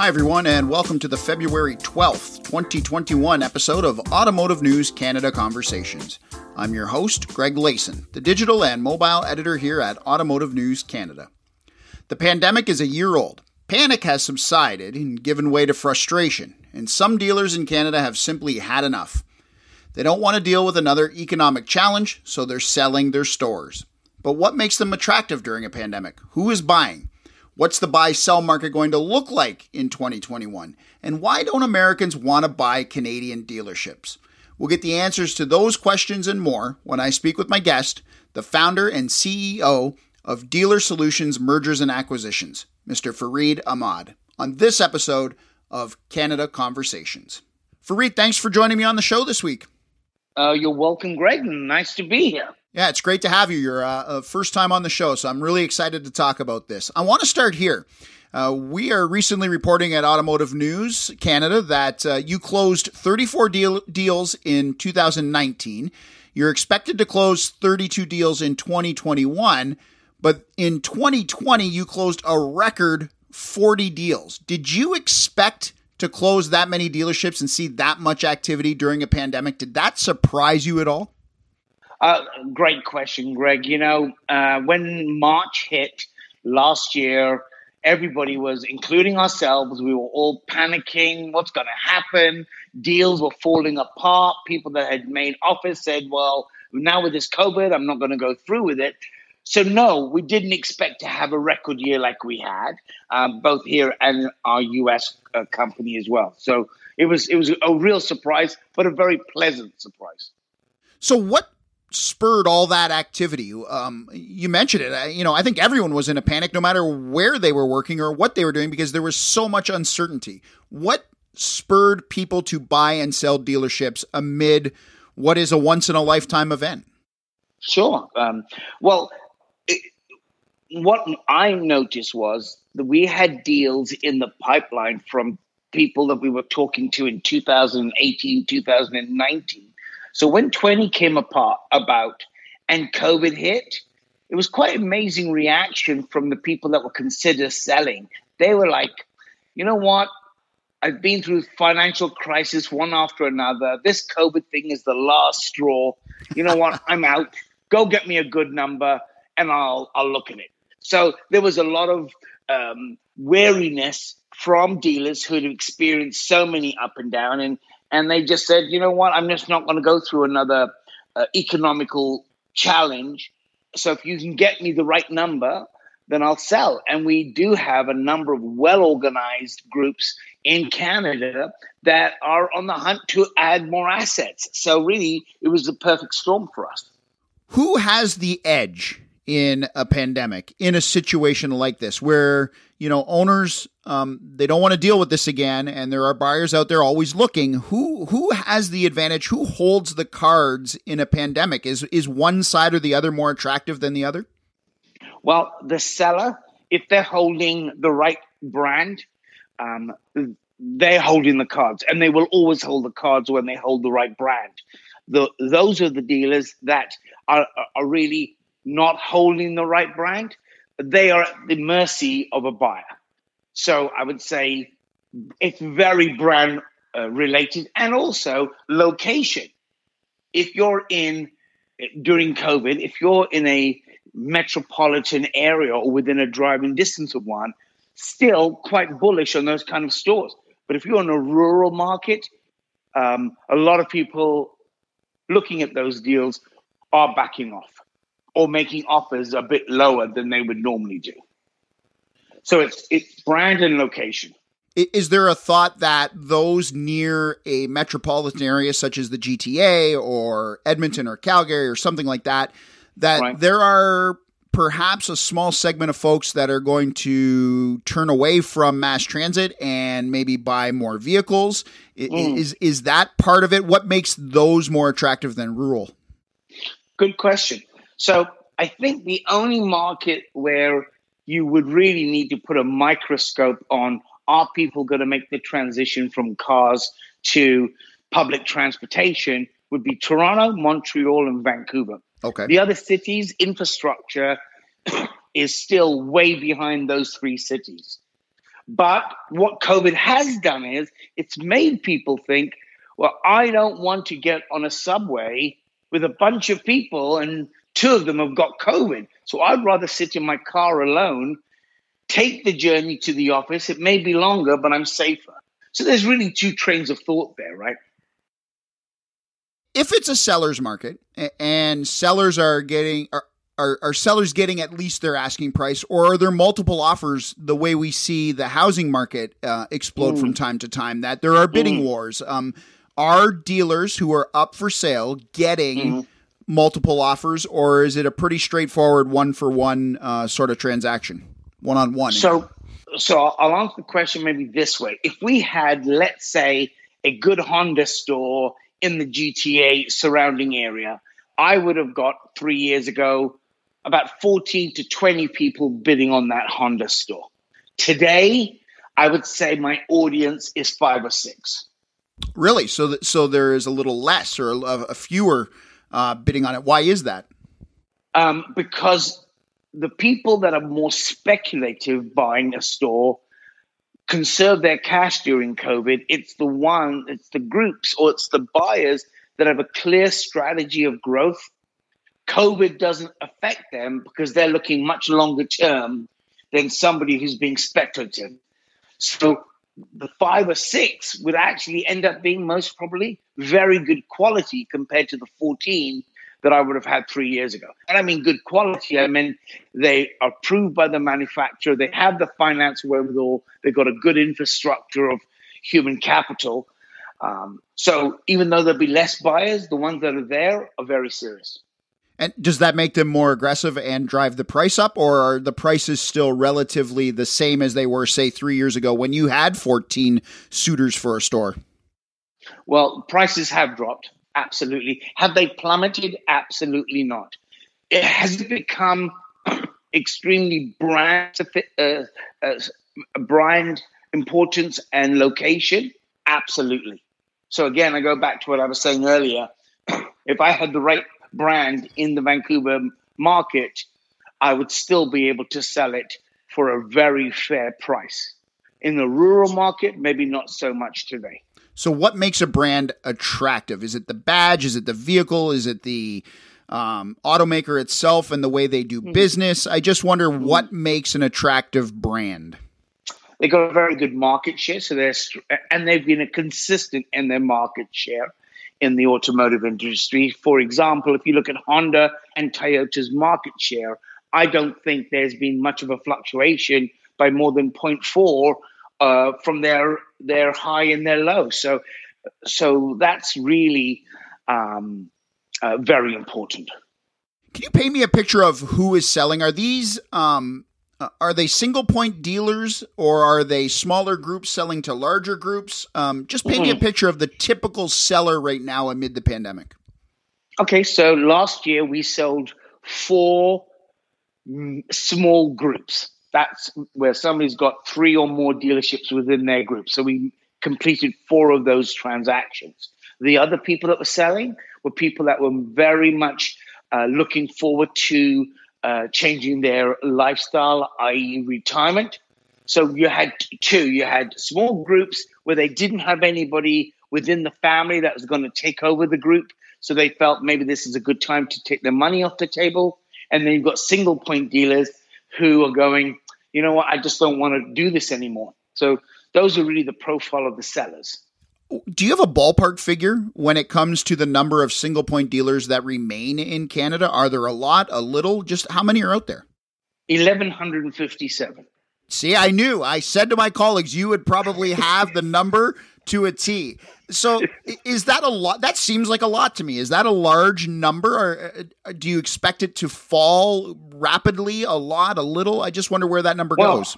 Hi, everyone, and welcome to the February 12th, 2021 episode of Automotive News Canada Conversations. I'm your host, Greg Layson, the digital and mobile editor here at Automotive News Canada. The pandemic is a year old. Panic has subsided and given way to frustration, and some dealers in Canada have simply had enough. They don't want to deal with another economic challenge, so they're selling their stores. But what makes them attractive during a pandemic? Who is buying? What's the buy sell market going to look like in 2021? And why don't Americans want to buy Canadian dealerships? We'll get the answers to those questions and more when I speak with my guest, the founder and CEO of Dealer Solutions Mergers and Acquisitions, Mr. Farid Ahmad, on this episode of Canada Conversations. Farid, thanks for joining me on the show this week. Uh, you're welcome, Greg. Nice to be here. Yeah, it's great to have you. You're uh, first time on the show, so I'm really excited to talk about this. I want to start here. Uh, we are recently reporting at Automotive News Canada that uh, you closed 34 deal- deals in 2019. You're expected to close 32 deals in 2021, but in 2020 you closed a record 40 deals. Did you expect to close that many dealerships and see that much activity during a pandemic? Did that surprise you at all? Uh, great question, Greg. You know, uh, when March hit last year, everybody was, including ourselves, we were all panicking. What's going to happen? Deals were falling apart. People that had made offers said, well, now with this COVID, I'm not going to go through with it. So, no, we didn't expect to have a record year like we had, um, both here and our US uh, company as well. So, it was it was a real surprise, but a very pleasant surprise. So, what spurred all that activity? Um, you mentioned it. You know, I think everyone was in a panic, no matter where they were working or what they were doing, because there was so much uncertainty. What spurred people to buy and sell dealerships amid what is a once in a lifetime event? Sure. Um, well, it, what I noticed was that we had deals in the pipeline from people that we were talking to in 2018, 2019 so when 20 came apart about and COVID hit, it was quite amazing reaction from the people that were considered selling. They were like, you know what? I've been through financial crisis one after another. This COVID thing is the last straw. You know what? I'm out. Go get me a good number and I'll I'll look at it. So there was a lot of um, wariness from dealers who had experienced so many up and down and and they just said, you know what, I'm just not going to go through another uh, economical challenge. So if you can get me the right number, then I'll sell. And we do have a number of well organized groups in Canada that are on the hunt to add more assets. So really, it was the perfect storm for us. Who has the edge in a pandemic, in a situation like this, where you know owners um, they don't want to deal with this again, and there are buyers out there always looking. Who who has the advantage? Who holds the cards in a pandemic? Is is one side or the other more attractive than the other? Well, the seller, if they're holding the right brand, um, they're holding the cards, and they will always hold the cards when they hold the right brand. The, those are the dealers that are, are really not holding the right brand, they are at the mercy of a buyer. So I would say it's very brand uh, related and also location. If you're in during COVID, if you're in a metropolitan area or within a driving distance of one, still quite bullish on those kind of stores. But if you're in a rural market, um, a lot of people looking at those deals are backing off or making offers a bit lower than they would normally do. So it's it's brand and location. Is there a thought that those near a metropolitan area such as the GTA or Edmonton or Calgary or something like that that right. there are perhaps a small segment of folks that are going to turn away from mass transit and maybe buy more vehicles? Mm. Is is that part of it? What makes those more attractive than rural? Good question. So I think the only market where you would really need to put a microscope on are people going to make the transition from cars to public transportation would be Toronto, Montreal, and Vancouver. Okay. The other cities' infrastructure is still way behind those three cities. But what COVID has done is it's made people think, well, I don't want to get on a subway with a bunch of people and two of them have got COVID. So I'd rather sit in my car alone, take the journey to the office. It may be longer, but I'm safer. So there's really two trains of thought there, right? If it's a seller's market and sellers are getting are, are, are sellers getting at least their asking price, or are there multiple offers the way we see the housing market uh, explode mm. from time to time? That there are bidding mm. wars. Um, are dealers who are up for sale getting mm. Multiple offers, or is it a pretty straightforward one for one uh, sort of transaction, one on one? So so I'll answer the question maybe this way. If we had, let's say, a good Honda store in the GTA surrounding area, I would have got three years ago about 14 to 20 people bidding on that Honda store. Today, I would say my audience is five or six. Really? So, th- so there is a little less or a, a fewer uh, bidding on it. Why is that? Um, because the people that are more speculative buying a store conserve their cash during COVID. It's the one, it's the groups or it's the buyers that have a clear strategy of growth. COVID doesn't affect them because they're looking much longer term than somebody who's being speculative. So the five or six would actually end up being most probably very good quality compared to the 14 that I would have had three years ago. And I mean good quality. I mean they are approved by the manufacturer. They have the finance wherewithal. They've got a good infrastructure of human capital. Um, so even though there'll be less buyers, the ones that are there are very serious. And does that make them more aggressive and drive the price up, or are the prices still relatively the same as they were, say, three years ago when you had 14 suitors for a store? Well, prices have dropped. Absolutely. Have they plummeted? Absolutely not. It has become extremely brand, uh, uh, brand importance and location. Absolutely. So again, I go back to what I was saying earlier. if I had the right brand in the Vancouver market, I would still be able to sell it for a very fair price. In the rural market, maybe not so much today. So, what makes a brand attractive? Is it the badge? Is it the vehicle? Is it the um, automaker itself and the way they do mm-hmm. business? I just wonder mm-hmm. what makes an attractive brand. They got a very good market share, so they're and they've been consistent in their market share in the automotive industry. For example, if you look at Honda and Toyota's market share, I don't think there's been much of a fluctuation by more than 0.4 uh, from their their high and their low. So so that's really um, uh, very important. Can you paint me a picture of who is selling? Are these um, are they single point dealers or are they smaller groups selling to larger groups? Um, just paint mm-hmm. me a mm-hmm. picture of the typical seller right now amid the pandemic. Okay, so last year we sold four small groups that's where somebody's got three or more dealerships within their group. So we completed four of those transactions. The other people that were selling were people that were very much uh, looking forward to uh, changing their lifestyle, i.e., retirement. So you had two. You had small groups where they didn't have anybody within the family that was going to take over the group. So they felt maybe this is a good time to take their money off the table. And then you've got single point dealers who are going, you know what, I just don't want to do this anymore. So those are really the profile of the sellers. Do you have a ballpark figure when it comes to the number of single point dealers that remain in Canada? Are there a lot, a little? Just how many are out there? 1,157. See, I knew. I said to my colleagues, you would probably have the number to a T. So is that a lot? That seems like a lot to me. Is that a large number, or uh, do you expect it to fall rapidly? A lot, a little? I just wonder where that number well, goes.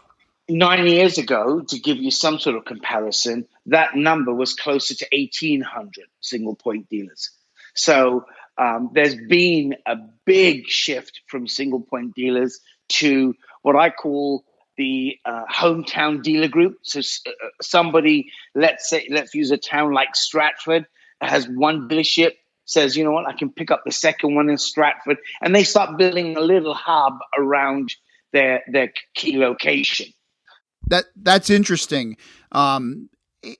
Nine years ago, to give you some sort of comparison, that number was closer to 1,800 single point dealers. So um, there's been a big shift from single point dealers to what I call the uh, hometown dealer group. So uh, uh, somebody, let's say, let's use a town like Stratford, has one dealership, says, you know what, I can pick up the second one in Stratford, and they start building a little hub around their their key location. That that's interesting. Um,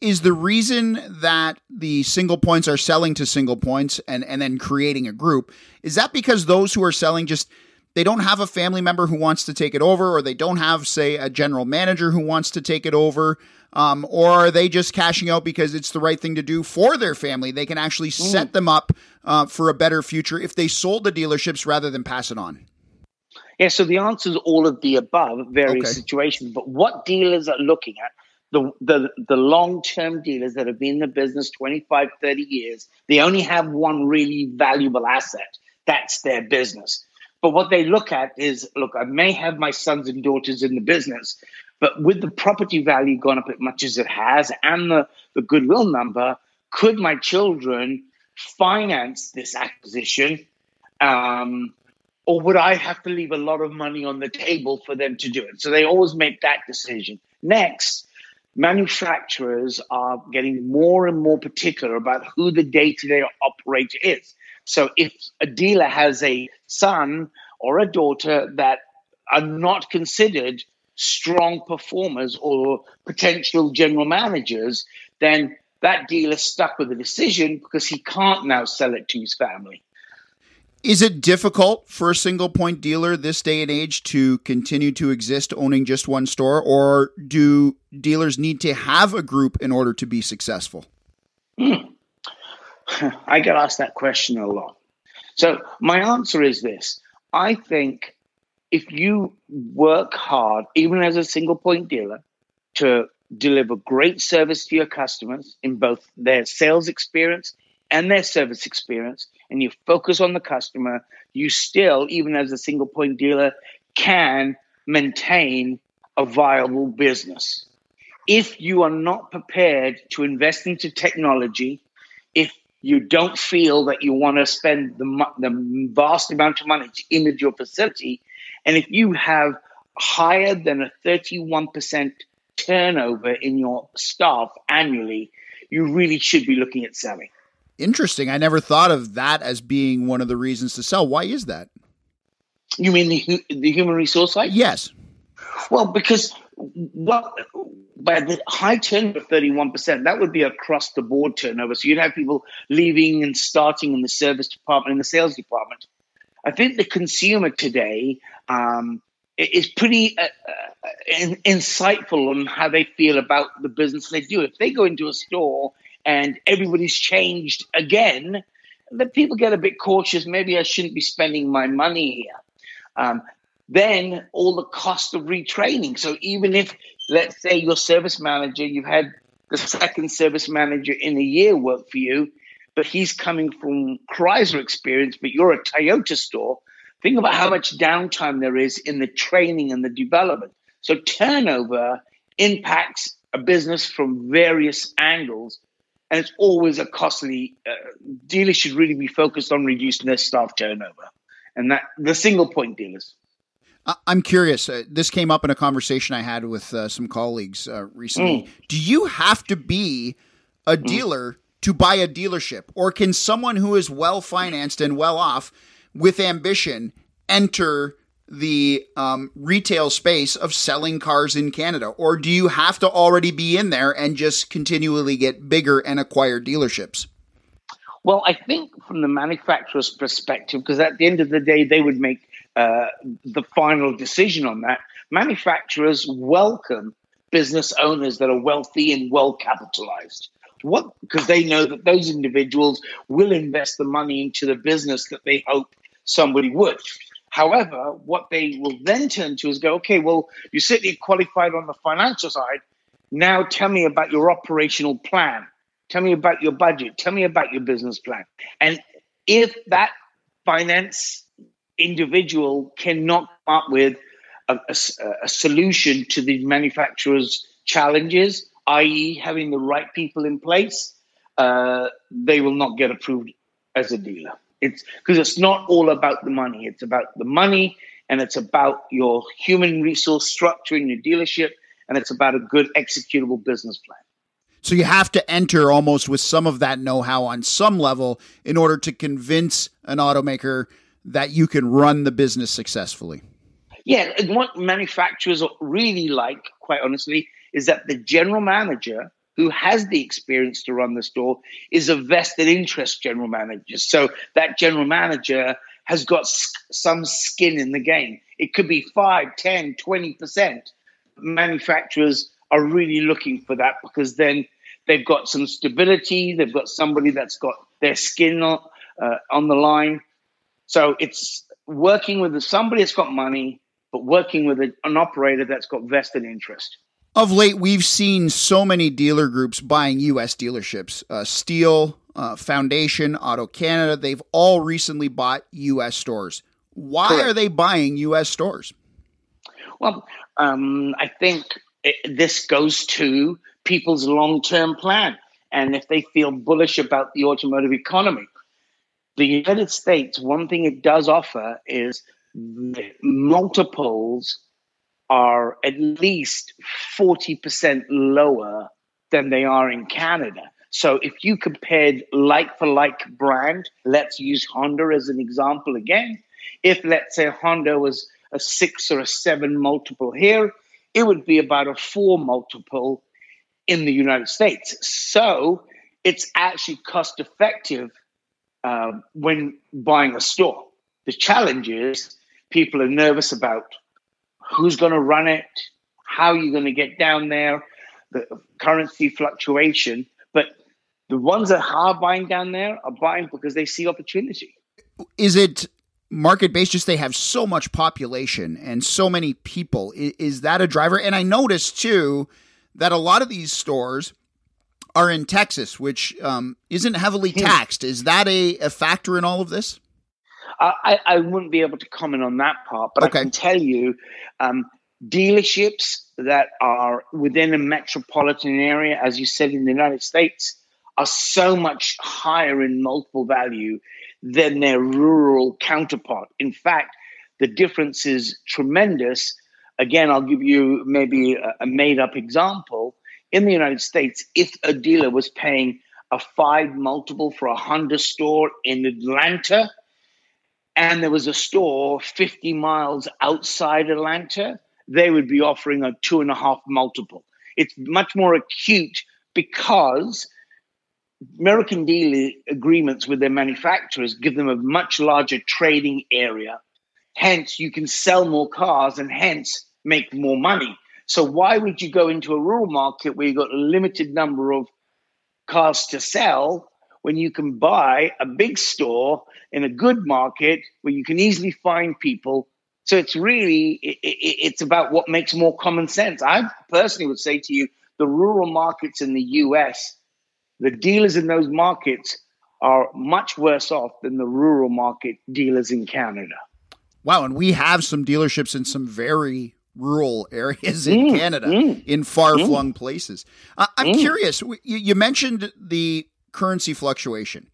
is the reason that the single points are selling to single points and and then creating a group is that because those who are selling just they don't have a family member who wants to take it over or they don't have say a general manager who wants to take it over um, or are they just cashing out because it's the right thing to do for their family they can actually mm. set them up uh, for a better future if they sold the dealerships rather than pass it on yeah so the answer is all of the above various okay. situations but what dealers are looking at the, the, the long-term dealers that have been in the business 25 30 years they only have one really valuable asset that's their business but what they look at is look i may have my sons and daughters in the business but with the property value gone up as much as it has and the, the goodwill number could my children finance this acquisition um, or would i have to leave a lot of money on the table for them to do it so they always make that decision next manufacturers are getting more and more particular about who the day to day operator is. So if a dealer has a son or a daughter that are not considered strong performers or potential general managers, then that dealer's stuck with a decision because he can't now sell it to his family. Is it difficult for a single point dealer this day and age to continue to exist owning just one store, or do dealers need to have a group in order to be successful? I get asked that question a lot. So, my answer is this I think if you work hard, even as a single point dealer, to deliver great service to your customers in both their sales experience and their service experience, and you focus on the customer, you still, even as a single point dealer, can maintain a viable business. If you are not prepared to invest into technology, if you don't feel that you want to spend the, the vast amount of money to image your facility, and if you have higher than a 31% turnover in your staff annually, you really should be looking at selling. Interesting. I never thought of that as being one of the reasons to sell. Why is that? You mean the the human resource side? Yes. Well, because what by the high turnover of 31%, that would be across the board turnover. So you'd have people leaving and starting in the service department, in the sales department. I think the consumer today um, is pretty uh, uh, in, insightful on how they feel about the business they do. If they go into a store and everybody's changed again, then people get a bit cautious. Maybe I shouldn't be spending my money here. Um, then all the cost of retraining. So even if, let's say, your service manager, you've had the second service manager in a year work for you, but he's coming from Chrysler experience, but you're a Toyota store. Think about how much downtime there is in the training and the development. So turnover impacts a business from various angles and it's always a costly. Uh, dealers should really be focused on reducing their staff turnover, and that the single point dealers. I'm curious. Uh, this came up in a conversation I had with uh, some colleagues uh, recently. Mm. Do you have to be a mm. dealer mm. to buy a dealership, or can someone who is well financed and well off with ambition enter the um, retail space of selling cars in Canada? Or do you have to already be in there and just continually get bigger and acquire dealerships? Well, I think from the manufacturer's perspective, because at the end of the day, they would make uh, the final decision on that. Manufacturers welcome business owners that are wealthy and well capitalized. What? Because they know that those individuals will invest the money into the business that they hope somebody would. However, what they will then turn to is go, okay, well, you certainly qualified on the financial side. Now tell me about your operational plan. Tell me about your budget. Tell me about your business plan. And if that finance individual cannot come up with a, a, a solution to the manufacturer's challenges, i.e., having the right people in place, uh, they will not get approved as a dealer. It's because it's not all about the money. It's about the money and it's about your human resource structure in your dealership and it's about a good executable business plan. So you have to enter almost with some of that know-how on some level in order to convince an automaker that you can run the business successfully. Yeah, and what manufacturers really like, quite honestly, is that the general manager who has the experience to run the store is a vested interest general manager. So that general manager has got some skin in the game. It could be 5, 10, 20%. Manufacturers are really looking for that because then they've got some stability, they've got somebody that's got their skin on, uh, on the line. So it's working with somebody that's got money, but working with an operator that's got vested interest. Of late, we've seen so many dealer groups buying U.S. dealerships. Uh, Steele, uh, Foundation, Auto Canada, they've all recently bought U.S. stores. Why Correct. are they buying U.S. stores? Well, um, I think it, this goes to people's long term plan and if they feel bullish about the automotive economy. The United States, one thing it does offer is multiples are at least 40% lower than they are in Canada. So if you compared like for like brand, let's use Honda as an example again. If let's say Honda was a six or a seven multiple here, it would be about a four multiple in the United States. So it's actually cost effective uh, when buying a store. The challenge is people are nervous about who's going to run it, how you're going to get down there, the currency fluctuation. But the ones that are buying down there are buying because they see opportunity. Is it market based? Just they have so much population and so many people. Is, is that a driver? And I noticed too that a lot of these stores are in Texas, which um, isn't heavily hmm. taxed. Is that a, a factor in all of this? I, I wouldn't be able to comment on that part, but okay. I can tell you um, dealerships that are within a metropolitan area, as you said in the United States, are so much higher in multiple value than their rural counterpart. In fact, the difference is tremendous. Again, I'll give you maybe a, a made up example. In the United States, if a dealer was paying a five multiple for a Honda store in Atlanta, and there was a store 50 miles outside Atlanta, they would be offering a two and a half multiple. It's much more acute because American dealer agreements with their manufacturers give them a much larger trading area. Hence, you can sell more cars and hence make more money. So, why would you go into a rural market where you've got a limited number of cars to sell when you can buy a big store in a good market where you can easily find people. So it's really it, it, it's about what makes more common sense. I personally would say to you, the rural markets in the U.S., the dealers in those markets are much worse off than the rural market dealers in Canada. Wow, and we have some dealerships in some very rural areas in mm, Canada, mm, in far flung mm. places. Uh, I'm mm. curious. You, you, mentioned the currency fluctuation.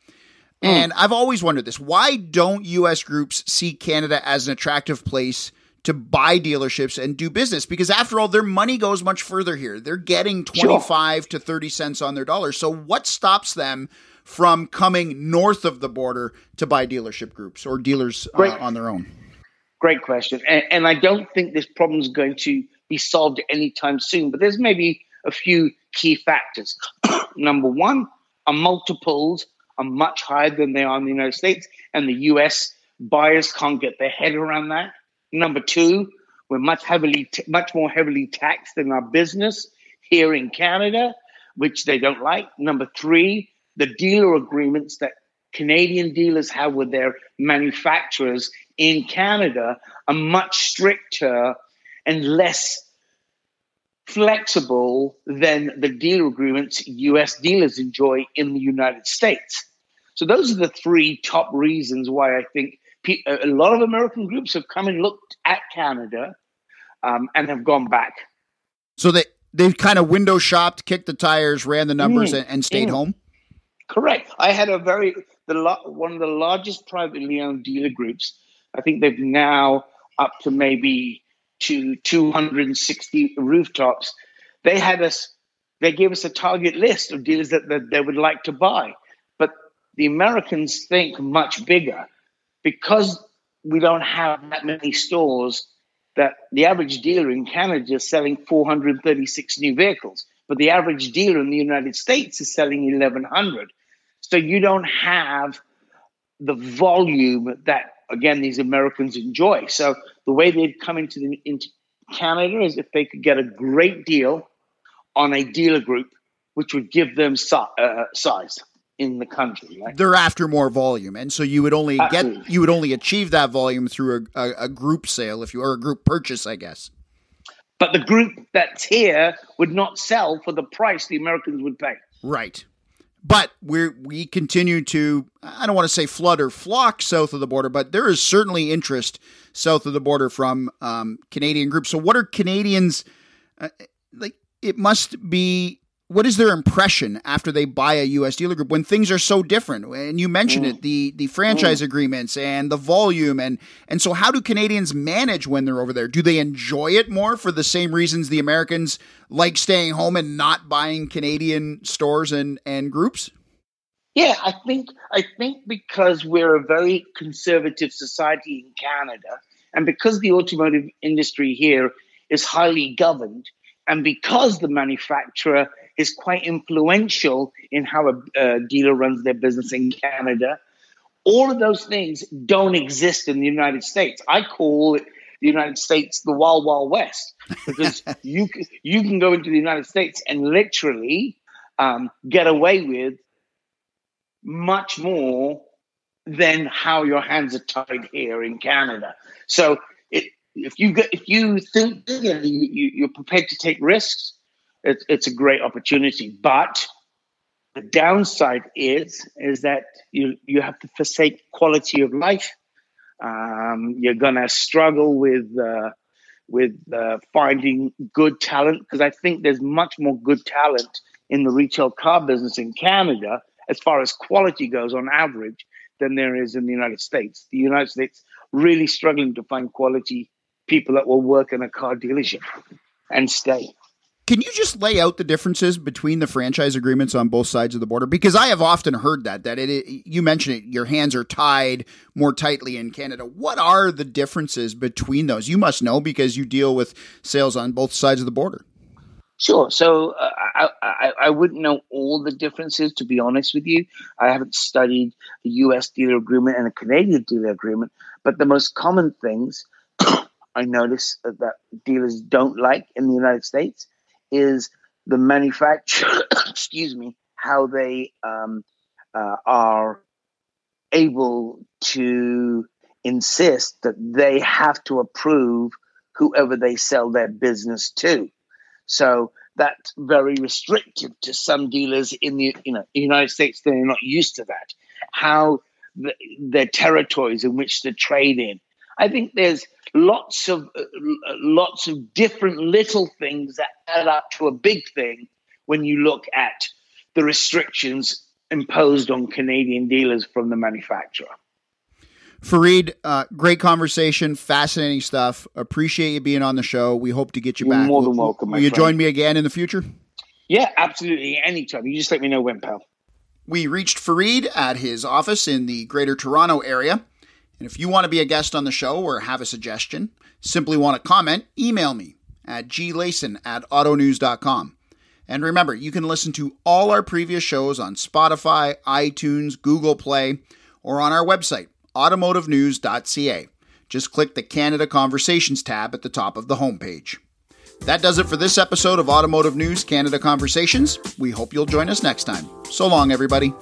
Mm. And I've always wondered this why don't US groups see Canada as an attractive place to buy dealerships and do business? Because after all, their money goes much further here. They're getting 25 sure. to 30 cents on their dollar. So what stops them from coming north of the border to buy dealership groups or dealers uh, on their own? Great question. And, and I don't think this problem is going to be solved anytime soon, but there's maybe a few key factors. Number one, our multiples are much higher than they are in the United States, and the US buyers can't get their head around that. Number two, we're much heavily, much more heavily taxed than our business here in Canada, which they don't like. Number three, the dealer agreements that Canadian dealers have with their manufacturers in Canada are much stricter and less flexible than the deal agreements US dealers enjoy in the United States. So those are the three top reasons why I think a lot of American groups have come and looked at Canada um, and have gone back. So they they've kind of window shopped, kicked the tires, ran the numbers, mm, and, and, stayed mm. home. Correct. I had a very the one of the largest privately owned dealer groups. I think they've now up to maybe to 260 rooftops, they had us, they gave us a target list of dealers that, that they would like to buy. But the Americans think much bigger because we don't have that many stores. that the average dealer in Canada is selling 436 new vehicles, but the average dealer in the United States is selling 1,100. So you don't have the volume that again these Americans enjoy. So the way they'd come into the, into Canada is if they could get a great deal on a dealer group, which would give them si- uh, size in the country. Right? They're after more volume, and so you would only Absolutely. get you would only achieve that volume through a, a, a group sale, if you or a group purchase, I guess. But the group that's here would not sell for the price the Americans would pay. Right. But we we continue to I don't want to say or flock south of the border, but there is certainly interest south of the border from um, Canadian groups. So what are Canadians uh, like? It must be what is their impression after they buy a U.S. dealer group when things are so different? And you mentioned mm. it, the the franchise mm. agreements and the volume, and and so how do Canadians manage when they're over there? Do they enjoy it more for the same reasons the Americans like staying home and not buying Canadian stores and and groups? Yeah, I think I think because we're a very conservative society in Canada, and because the automotive industry here is highly governed, and because the manufacturer is quite influential in how a, a dealer runs their business in Canada. All of those things don't exist in the United States. I call it the United States the Wild Wild West because you you can go into the United States and literally um, get away with much more than how your hands are tied here in Canada. So it, if you get, if you think you, you're prepared to take risks, it's, it's a great opportunity. But the downside is is that you you have to forsake quality of life. Um, you're gonna struggle with uh, with uh, finding good talent because I think there's much more good talent in the retail car business in Canada as far as quality goes on average than there is in the United States. The United States really struggling to find quality people that will work in a car dealership and stay. Can you just lay out the differences between the franchise agreements on both sides of the border? Because I have often heard that that it, it, you mentioned it, your hands are tied more tightly in Canada. What are the differences between those? You must know because you deal with sales on both sides of the border. Sure. So uh, I, I, I wouldn't know all the differences to be honest with you. I haven't studied the U.S. dealer agreement and the Canadian dealer agreement, but the most common things I notice that dealers don't like in the United States is the manufacturer, excuse me, how they um, uh, are able to insist that they have to approve whoever they sell their business to. So that's very restrictive to some dealers in the you know United States. They're not used to that. How the, their territories in which to trade in. I think there's lots of uh, lots of different little things that add up to a big thing when you look at the restrictions imposed on Canadian dealers from the manufacturer. Farid, uh, great conversation, fascinating stuff. Appreciate you being on the show. We hope to get you You're back. More than welcome. Will, you join me again in the future? Yeah, absolutely. Anytime. You just let me know when, pal. We reached Farid at his office in the Greater Toronto area. And if you want to be a guest on the show or have a suggestion, simply want to comment, email me at glayson at autonews.com. And remember, you can listen to all our previous shows on Spotify, iTunes, Google Play, or on our website, automotivenews.ca. Just click the Canada Conversations tab at the top of the homepage. That does it for this episode of Automotive News Canada Conversations. We hope you'll join us next time. So long, everybody.